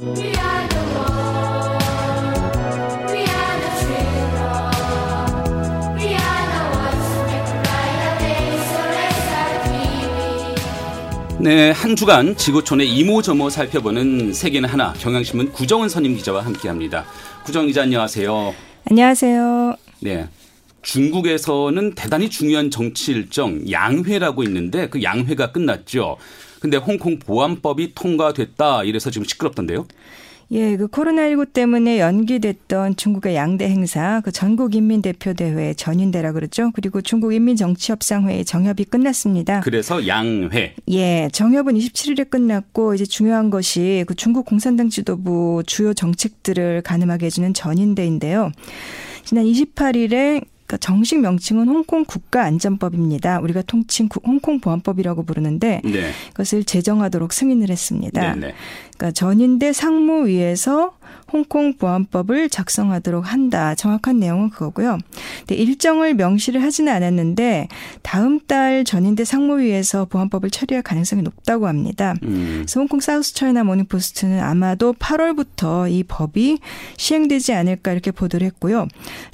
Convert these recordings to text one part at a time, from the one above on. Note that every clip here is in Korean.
네, 한 주간 지구촌의 이모저모 살펴보는 세계는 하나 경향신문 구정은 선임 기자와 함께합니다. 구정 기자 안녕하세요. 안녕하세요. 네. 중국에서는 대단히 중요한 정치 일정 양회라고 있는데 그 양회가 끝났죠. 근데 홍콩 보안법이 통과됐다 이래서 지금 시끄럽던데요. 예, 그 코로나19 때문에 연기됐던 중국의 양대 행사, 그 전국 인민 대표 대회 전인대라 그러죠. 그리고 중국 인민 정치 협상 회의 정협이 끝났습니다. 그래서 양회. 예, 정협은 27일에 끝났고 이제 중요한 것이 그 중국 공산당 지도부 주요 정책들을 가늠하게 해주는 전인대인데요. 지난 28일에 그러니까 정식 명칭은 홍콩 국가안전법입니다. 우리가 통칭 홍콩 보안법이라고 부르는데 네. 그것을 제정하도록 승인을 했습니다. 네, 네. 그러니까 전인대 상무위에서 홍콩 보안법을 작성하도록 한다. 정확한 내용은 그거고요. 근데 일정을 명시를 하지는 않았는데 다음 달 전인대 상무위에서 보안법을 처리할 가능성이 높다고 합니다. 음. 그래서 홍콩 사우스 차이나 모닝포스트는 아마도 8월부터 이 법이 시행되지 않을까 이렇게 보도를 했고요.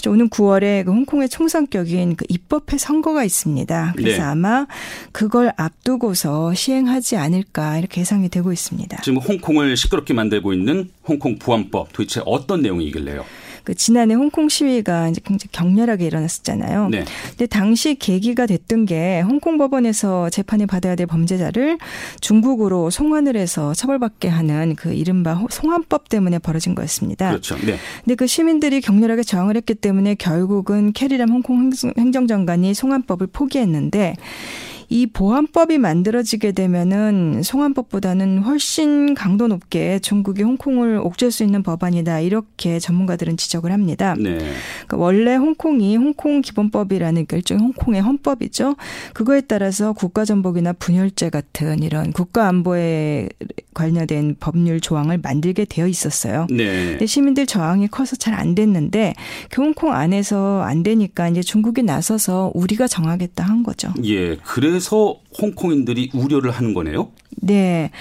오는 9월에 그 홍콩의 총선격인 그 입법회 선거가 있습니다. 그래서 네. 아마 그걸 앞두고서 시행하지 않을까 이렇게 예상이 되고 있습니다. 지금 홍콩을 시끄럽게 만들고 있는 홍콩 보안 법 도대체 어떤 내용이길래요? 그 지난해 홍콩 시위가 이제 굉장히 격렬하게 일어났었잖아요. 네. 근데 당시 계기가 됐던 게 홍콩 법원에서 재판을 받아야 될 범죄자를 중국으로 송환을 해서 처벌받게 하는 그 이른바 송환법 때문에 벌어진 거였습니다. 그렇죠. 네. 근데 그 시민들이 격렬하게 저항을 했기 때문에 결국은 캐리람 홍콩 행정장관이 송환법을 포기했는데 이 보안법이 만들어지게 되면은 송환법보다는 훨씬 강도 높게 중국이 홍콩을 옥죄할 수 있는 법안이다 이렇게 전문가들은 지적을 합니다. 네. 그러니까 원래 홍콩이 홍콩 기본법이라는 일종의 홍콩의 헌법이죠. 그거에 따라서 국가 전복이나 분열죄 같은 이런 국가 안보에 관련된 법률 조항을 만들게 되어 있었어요. 네. 근데 시민들 저항이 커서 잘 안 됐는데 그 홍콩 안에서 안 되니까 이제 중국이 나서서 우리가 정하겠다 한 거죠. 예. 그래 그래서 홍콩인들이 우려를 하는 거네요. 네.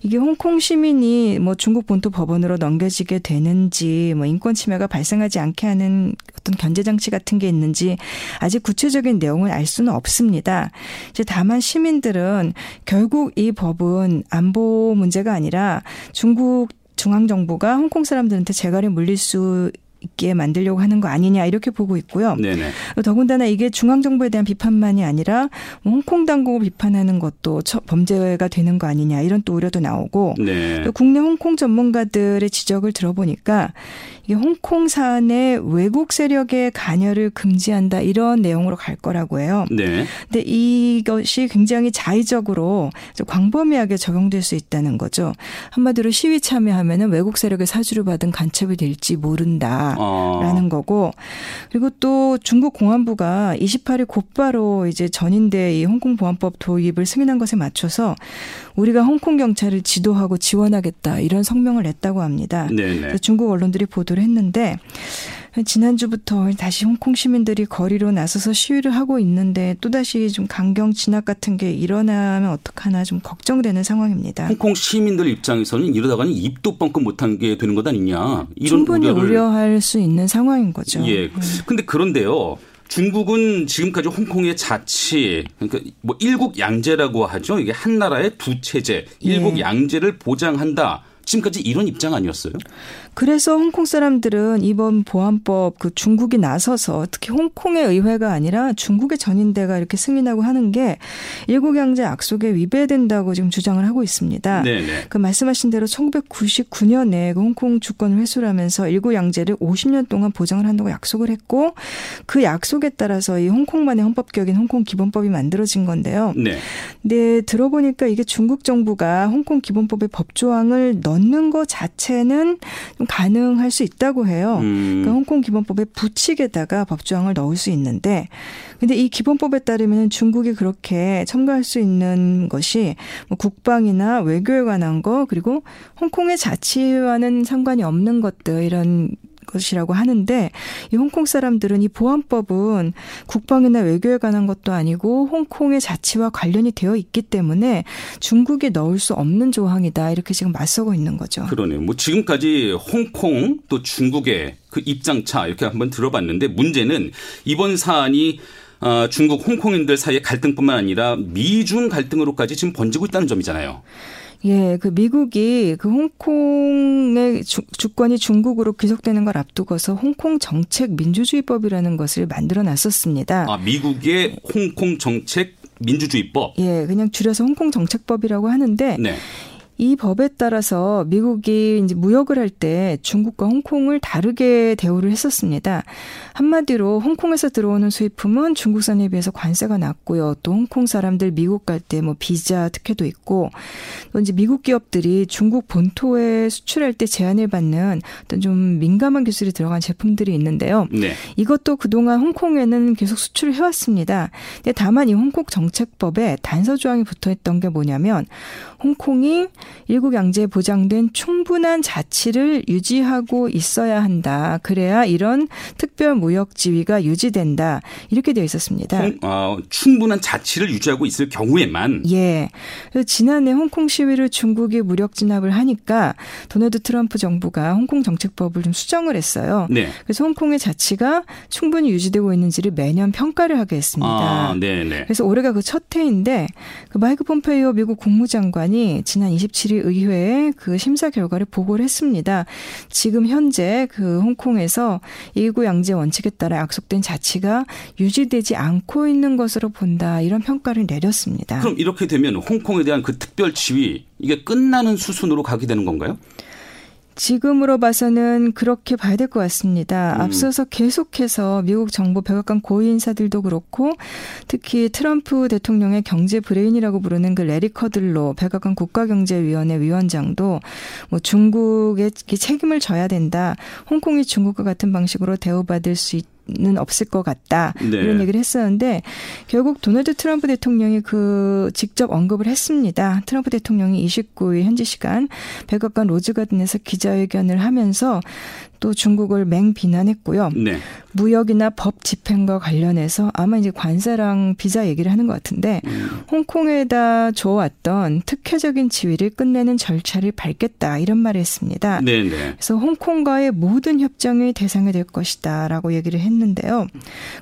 이게 홍콩 시민이 뭐 중국 본토 법원으로 넘겨지게 되는지 뭐 인권 침해가 발생하지 않게 하는 어떤 견제 장치 같은 게 있는지 아직 구체적인 내용을 알 수는 없습니다. 이제 다만 시민들은 결국 이 법은 안보 문제가 아니라 중국 중앙정부가 홍콩 사람들한테 재갈이 물릴 수 있게 만들려고 하는 거 아니냐 이렇게 보고 있고요. 네네. 더군다나 이게 중앙 정부에 대한 비판만이 아니라 뭐 홍콩 당국을 비판하는 것도 범죄가 되는 거 아니냐 이런 또 우려도 나오고 네. 또 국내 홍콩 전문가들의 지적을 들어보니까 이게 홍콩 사안에 외국 세력의 관여를 금지한다 이런 내용으로 갈 거라고 해요. 네. 근데 이것이 굉장히 자의적으로 광범위하게 적용될 수 있다는 거죠. 한마디로 시위 참여하면은 외국 세력의 사주를 받은 간첩이 될지 모른다라는 어. 거고 그리고 또 중국 공안부가 28일 곧바로 이제 전인대 이 홍콩 보안법 도입을 승인한 것에 맞춰서 우리가 홍콩 경찰을 지도하고 지원하겠다 이런 성명을 냈다고 합니다. 네네. 중국 언론들이 보도 보도를 했는데 지난주부터 다시 홍콩 시민들이 거리로 나서서 시위를 하고 있는데 또다시 좀 강경 진압 같은 게 일어나면 어떡하나 좀 걱정되는 상황입니다. 홍콩 시민들 입장에서는 이러다가는 입도 뻥끗 못한 게 되는 것 아니냐. 충분히. 우려할 수 있는 상황인 거죠. 예. 네. 근데 그런데요. 중국은 지금까지 홍콩의 자치, 그러니까 뭐 일국 양제라고 하죠. 이게 한 나라의 두 체제, 일국 예. 양제를 보장한다. 지금까지 이런 입장 아니었어요? 그래서 홍콩 사람들은 이번 보안법 그 중국이 나서서 특히 홍콩의 의회가 아니라 중국의 전인대가 이렇게 승인하고 하는 게 일국 양제 약속에 위배된다고 지금 주장을 하고 있습니다. 네네. 그 말씀하신 대로 1999년에 그 홍콩 주권을 회수를 하면서 일국 양제를 50년 동안 보장을 한다고 약속을 했고 그 약속에 따라서 이 홍콩만의 헌법격인 홍콩 기본법이 만들어진 건데요. 네. 근데 들어보니까 이게 중국 정부가 홍콩 기본법의 법조항을 넣 는것 자체는 가능할 수 있다고 해요. 음. 그러니까 홍콩 기본법의 부칙에다가 법조항을 넣을 수 있는데 근데 이 기본법에 따르면 중국이 그렇게 첨가할 수 있는 것이 뭐 국방이나 외교에 관한 거 그리고 홍콩의 자치와는 상관이 없는 것들 이런 것이라고 하는데 이 홍콩 사람들은 이 보안법은 국방이나 외교에 관한 것도 아니고 홍콩의 자치와 관련이 되어 있기 때문에 중국이 넣을 수 없는 조항이다 이렇게 지금 맞서고 있는 거죠. 그러네요. 뭐 지금까지 홍콩 또 중국의 그 입장차 이렇게 한번 들어봤는데 문제는 이번 사안이 어, 중국 홍콩인들 사이의 갈등뿐만 아니라 미중 갈등으로까지 지금 번지고 있다는 점이잖아요. 예, 그 미국이 그 홍콩의 주, 주권이 중국으로 귀속되는 걸 앞두고서 홍콩 정책 민주주의법이라는 것을 만들어 놨었습니다. 아, 미국의 홍콩 정책 민주주의법. 예, 그냥 줄여서 홍콩 정책법이라고 하는데 네. 이 법에 따라서 미국이 이제 무역을 할 때 중국과 홍콩을 다르게 대우를 했었습니다. 한마디로 홍콩에서 들어오는 수입품은 중국산에 비해서 관세가 낮고요. 또 홍콩 사람들 미국 갈 때 뭐 비자 특혜도 있고 또 이제 미국 기업들이 중국 본토에 수출할 때 제한을 받는 어떤 좀 민감한 기술이 들어간 제품들이 있는데요. 네. 이것도 그동안 홍콩에는 계속 수출을 해왔습니다. 근데 다만 이 홍콩 정책법에 단서 조항이 붙어 있던 게 뭐냐면 홍콩이 일국 양제에 보장된 충분한 자치를 유지하고 있어야 한다. 그래야 이런 특별 무역 지위가 유지된다. 이렇게 되어 있었습니다. 홍, 어, 충분한 자치를 유지하고 있을 경우에만. 예. 지난해 홍콩 시위를 중국이 무력 진압을 하니까 도널드 트럼프 정부가 홍콩 정책법을 좀 수정을 했어요. 네. 그래서 홍콩의 자치가 충분히 유지되고 있는지를 매년 평가를 하게 했습니다. 아, 네, 네. 그래서 올해가 그 첫 해인데 그 마이크 폼페이오 미국 국무장관이 지난 27일 의회에 그 심사 결과를 보고를 했습니다. 지금 현재 그 홍콩에서 일국 양제 원칙 에 따라 약속된 자치가 유지되지 않고 있는 것으로 본다. 이런 평가를 내렸습니다. 그럼 이렇게 되면 홍콩에 대한 그 특별 지위 이게 끝나는 수순으로 가게 되는 건가요? 지금으로 봐서는 그렇게 봐야 될 것 같습니다. 음. 앞서서 계속해서 미국 정부 백악관 고위 인사들도 그렇고 특히 트럼프 대통령의 경제 브레인이라고 부르는 그 래리 커들로 백악관 국가경제위원회 위원장도 뭐 중국에 책임을 져야 된다. 홍콩이 중국과 같은 방식으로 대우받을 수 있다. 는 없을 것 같다 네. 이런 얘기를 했었는데 결국 도널드 트럼프 대통령이 그 직접 언급을 했습니다. 트럼프 대통령이 29일 현지 시간 백악관 로즈 가든에서 기자회견을 하면서 또 중국을 맹 비난했고요. 네. 무역이나 법 집행과 관련해서 아마 이제 관세랑 비자 얘기를 하는 것 같은데 음. 홍콩에다 줘왔던 특혜적인 지위를 끝내는 절차를 밟겠다 이런 말을 했습니다. 네네. 네. 그래서 홍콩과의 모든 협정이 대상이 될 것이다라고 얘기를 했는데요.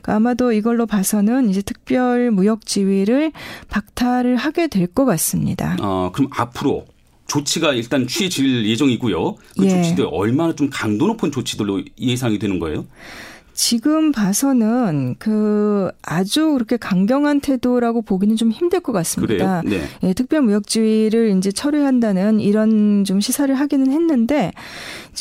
그러니까 아마도 이걸로 봐서는 이제 특별 무역 지위를 박탈을 하게 될 것 같습니다. 어, 그럼 앞으로 조치가 일단 취해질 예정이고요. 그 예. 조치들 얼마나 좀 강도 높은 조치들로 예상이 되는 거예요? 지금 봐서는 그 아주 그렇게 강경한 태도라고 보기는 좀 힘들 것 같습니다. 네. 예, 특별무역지위를 이제 철회한다는 이런 좀 시사를 하기는 했는데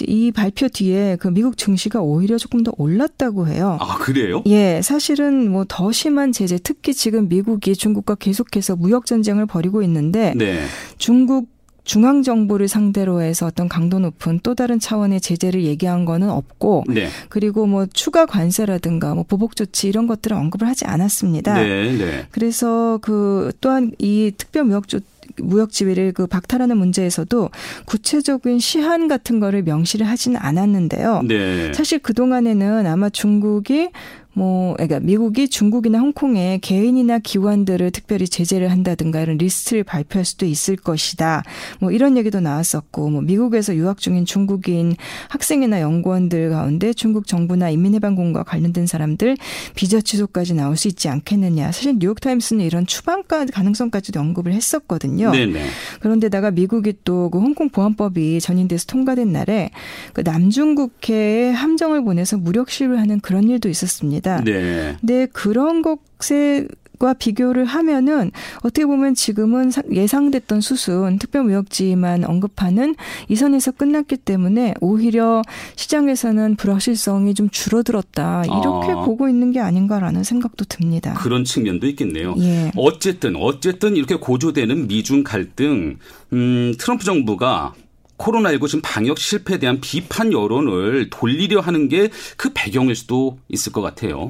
이 발표 뒤에 그 미국 증시가 오히려 조금 더 올랐다고 해요. 아 그래요? 예, 사실은 뭐 더 심한 제재, 특히 지금 미국이 중국과 계속해서 무역 전쟁을 벌이고 있는데 네. 중국 중앙 정부를 상대로 해서 어떤 강도 높은 또 다른 차원의 제재를 얘기한 거는 없고 네. 그리고 뭐 추가 관세라든가 뭐 보복 조치 이런 것들을 언급을 하지 않았습니다. 네, 네. 그래서 그 또한 이 특별 무역 조 무역 지위를 그 박탈하는 문제에서도 구체적인 시한 같은 거를 명시를 하지는 않았는데요. 네. 사실 그 동안에는 아마 중국이 뭐, 그러니까 미국이 중국이나 홍콩에 개인이나 기관들을 특별히 제재를 한다든가 이런 리스트를 발표할 수도 있을 것이다. 뭐 이런 얘기도 나왔었고, 뭐 미국에서 유학 중인 중국인 학생이나 연구원들 가운데 중국 정부나 인민해방군과 관련된 사람들 비자 취소까지 나올 수 있지 않겠느냐. 사실 뉴욕타임스는 이런 추방가 가능성까지도 언급을 했었거든요. 네네. 그런데다가 미국이 또 그 홍콩 보안법이 전인돼서 통과된 날에 그 남중국해에 함정을 보내서 무력 시위를 하는 그런 일도 있었습니다. 있습니다. 네. 근데 그런 것에 과 비교를 하면은 어떻게 보면 지금은 예상됐던 수순 특별무역지만 언급하는 이 선에서 끝났기 때문에 오히려 시장에서는 불확실성이 좀 줄어들었다 이렇게 아. 보고 있는 게 아닌가라는 생각도 듭니다. 그런 측면도 있겠네요. 예. 어쨌든 어쨌든 이렇게 고조되는 미중 갈등, 음, 트럼프 정부가 코로나19 지금 방역 실패에 대한 비판 여론을 돌리려 하는 게 그 배경일 수도 있을 것 같아요.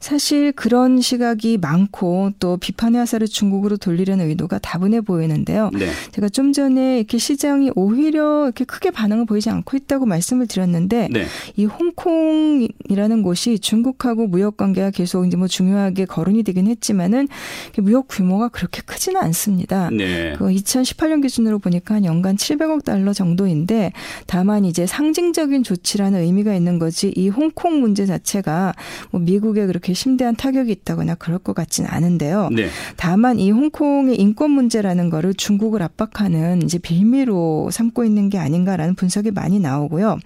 사실 그런 시각이 많고 또 비판의 화살을 중국으로 돌리려는 의도가 다분해 보이는데요. 네. 제가 좀 전에 이렇게 시장이 오히려 이렇게 크게 반응을 보이지 않고 있다고 말씀을 드렸는데 네. 이 홍콩이라는 곳이 중국하고 무역 관계가 계속 이제 뭐 중요하게 거론이 되긴 했지만은 무역 규모가 그렇게 크지는 않습니다. 네. 그 2018년 기준으로 보니까 한 연간 700억 달러 정도인데 다만 이제 상징적인 조치라는 의미가 있는 거지 이 홍콩 문제 자체가 뭐 미국에 그렇게 심대한 타격이 있다거나 그럴 것 같지는 않은데요. 네. 다만 이 홍콩의 인권 문제라는 거를 중국을 압박하는 이제 빌미로 삼고 있는 게 아닌가라는 분석이 많이 나오고요.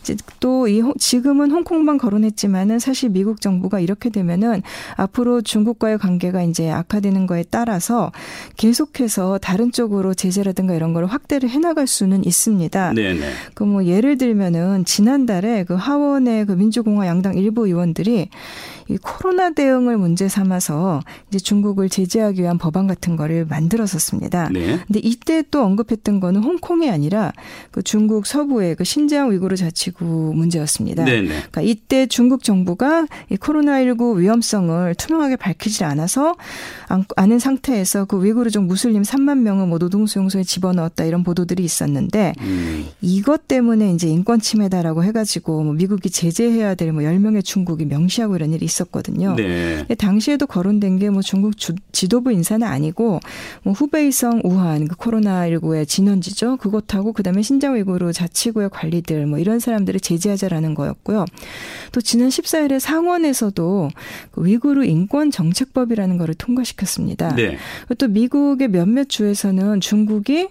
이제 또 이 지금은 홍콩만 거론했지만은 사실 미국 정부가 이렇게 되면은 앞으로 중국과의 관계가 이제 악화되는 거에 따라서 계속해서 다른 쪽으로 제재라든가 이런 걸 확대를 해나갈 수는 있습니다. 네네. 그뭐 예를 들면은 지난달에 그 하원의 그 민주공화 양당 일부 의원들이 이 코로나 대응을 문제 삼아서 이제 중국을 제재하기 위한 법안 같은 거를 만들었었습니다. 네. 근데 이때 또 언급했던 거는 홍콩이 아니라 그 중국 서부의 그 신장 위구르 자치구 문제였습니다. 네, 네. 그러니까 이때 중국 정부가 이 코로나19 위험성을 투명하게 밝히지 않아서 아는 상태에서 그 위구르족 무슬림 3만 명을 뭐 노동 수용소에 집어넣었다 이런 보도들이 있었는데 음. 이것 때문에 이제 인권 침해다라고 해가지고 뭐 미국이 제재해야 될 뭐 10명의 중국이 명시하고 이런 일이 있었거든요. 네. 당시에도 거론된 게 뭐 중국 주, 지도부 인사는 아니고 뭐 후베이성 우한 그 코로나19의 진원지죠. 그것하고 그다음에 신장 위구르 자치구의 관리들 뭐 이런 사람들을 제재하자라는 거였고요. 또 지난 14일에 상원에서도 그 위구르 인권 정책법이라는 거를 통과시켰습니다. 네. 또 미국의 몇몇 주에서는 중국이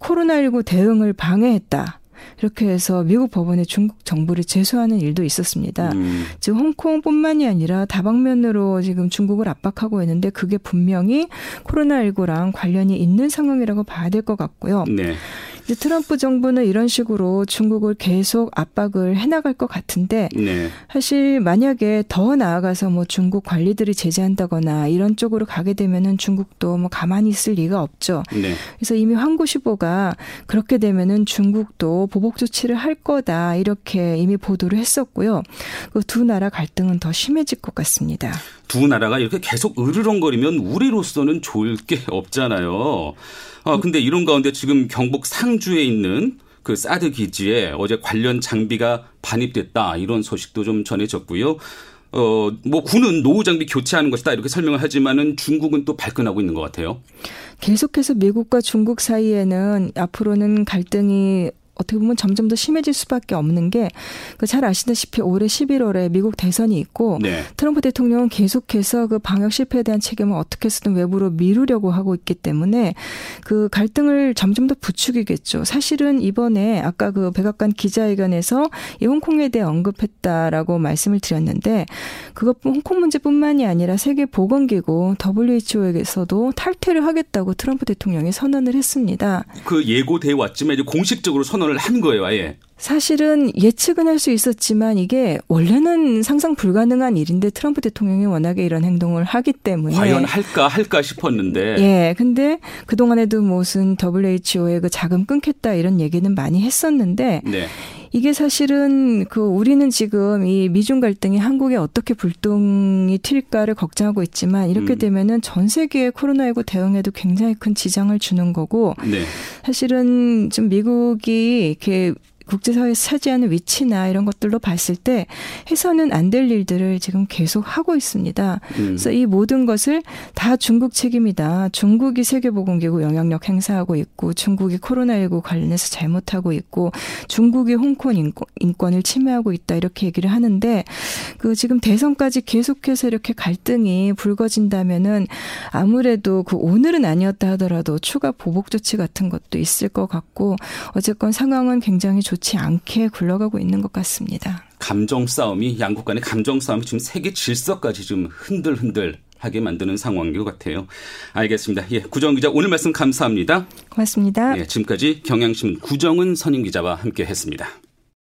코로나19 대응을 방해했다. 이렇게 해서 미국 법원에 중국 정부를 제소하는 일도 있었습니다. 음. 지금 홍콩뿐만이 아니라 다방면으로 지금 중국을 압박하고 있는데 그게 분명히 코로나19랑 관련이 있는 상황이라고 봐야 될 것 같고요. 네. 트럼프 정부는 이런 식으로 중국을 계속 압박을 해나갈 것 같은데 네. 사실 만약에 더 나아가서 뭐 중국 관리들이 제재한다거나 이런 쪽으로 가게 되면은 중국도 뭐 가만히 있을 리가 없죠. 네. 그래서 이미 황구시보가 그렇게 되면은 중국도 보복 조치를 할 거다 이렇게 이미 보도를 했었고요. 그 두 나라 갈등은 더 심해질 것 같습니다. 두 나라가 이렇게 계속 으르렁거리면 우리로서는 좋을 게 없잖아요. 아, 근데 이런 가운데 지금 경북 상주에 있는 그 사드 기지에 어제 관련 장비가 반입됐다 이런 소식도 좀 전해졌고요. 어, 뭐 군은 노후 장비 교체하는 것이다 이렇게 설명을 하지만은 중국은 또 발끈하고 있는 것 같아요. 계속해서 미국과 중국 사이에는 앞으로는 갈등이 어떻게 보면 점점 더 심해질 수밖에 없는 게그잘 아시다시피 올해 11월에 미국 대선이 있고 네. 트럼프 대통령은 계속해서 그 방역 실패에 대한 책임을 어떻게 해서든 외부로 미루려고 하고 있기 때문에 그 갈등을 점점 더 부추기겠죠. 사실은 이번에 아까 그 백악관 기자회견에서 이 홍콩에 대해 언급했다라고 말씀을 드렸는데 그것 홍콩 문제뿐만이 아니라 세계 보건기구 WHO에서도 탈퇴를 하겠다고 트럼프 대통령이 선언을 했습니다. 그 예고돼 왔지만 이제 공식적으로 선언 선언을 한 거예요, 아예. 사실은 예측은 할 수 있었지만 이게 원래는 상상 불가능한 일인데 트럼프 대통령이 워낙에 이런 행동을 하기 때문에 과연 할까 할까 싶었는데 예 근데 그 동안에도 무슨 WHO의 그 자금 끊겠다 이런 얘기는 많이 했었는데 네. 이게 사실은 그 우리는 지금 이 미중 갈등이 한국에 어떻게 불똥이 튈까를 걱정하고 있지만 이렇게 음. 되면은 전 세계의 코로나19 대응에도 굉장히 큰 지장을 주는 거고 네. 사실은 좀 미국이 이렇게 국제사회에서 차지하는 위치나 이런 것들로 봤을 때 해서는 안 될 일들을 지금 계속 하고 있습니다. 음. 그래서 이 모든 것을 다 중국 책임이다. 중국이 세계보건기구 영향력 행사하고 있고 중국이 코로나19 관련해서 잘못하고 있고 중국이 홍콩 인권, 을 침해하고 있다 이렇게 얘기를 하는데 그 지금 대선까지 계속해서 이렇게 갈등이 불거진다면은 아무래도 그 오늘은 아니었다 하더라도 추가 보복 조치 같은 것도 있을 것 같고 어쨌건 상황은 굉장히 좋. 좋지 않게 굴러가고 있는 것 같습니다. 감정 싸움이 양국 간의 감정 싸움이 지금 세계 질서까지 좀 흔들흔들 하게 만드는 상황인 것 같아요. 알겠습니다. 예, 구정 기자 오늘 말씀 감사합니다. 고맙습니다. 예, 지금까지 경향신문 구정은 선임 기자와 함께했습니다.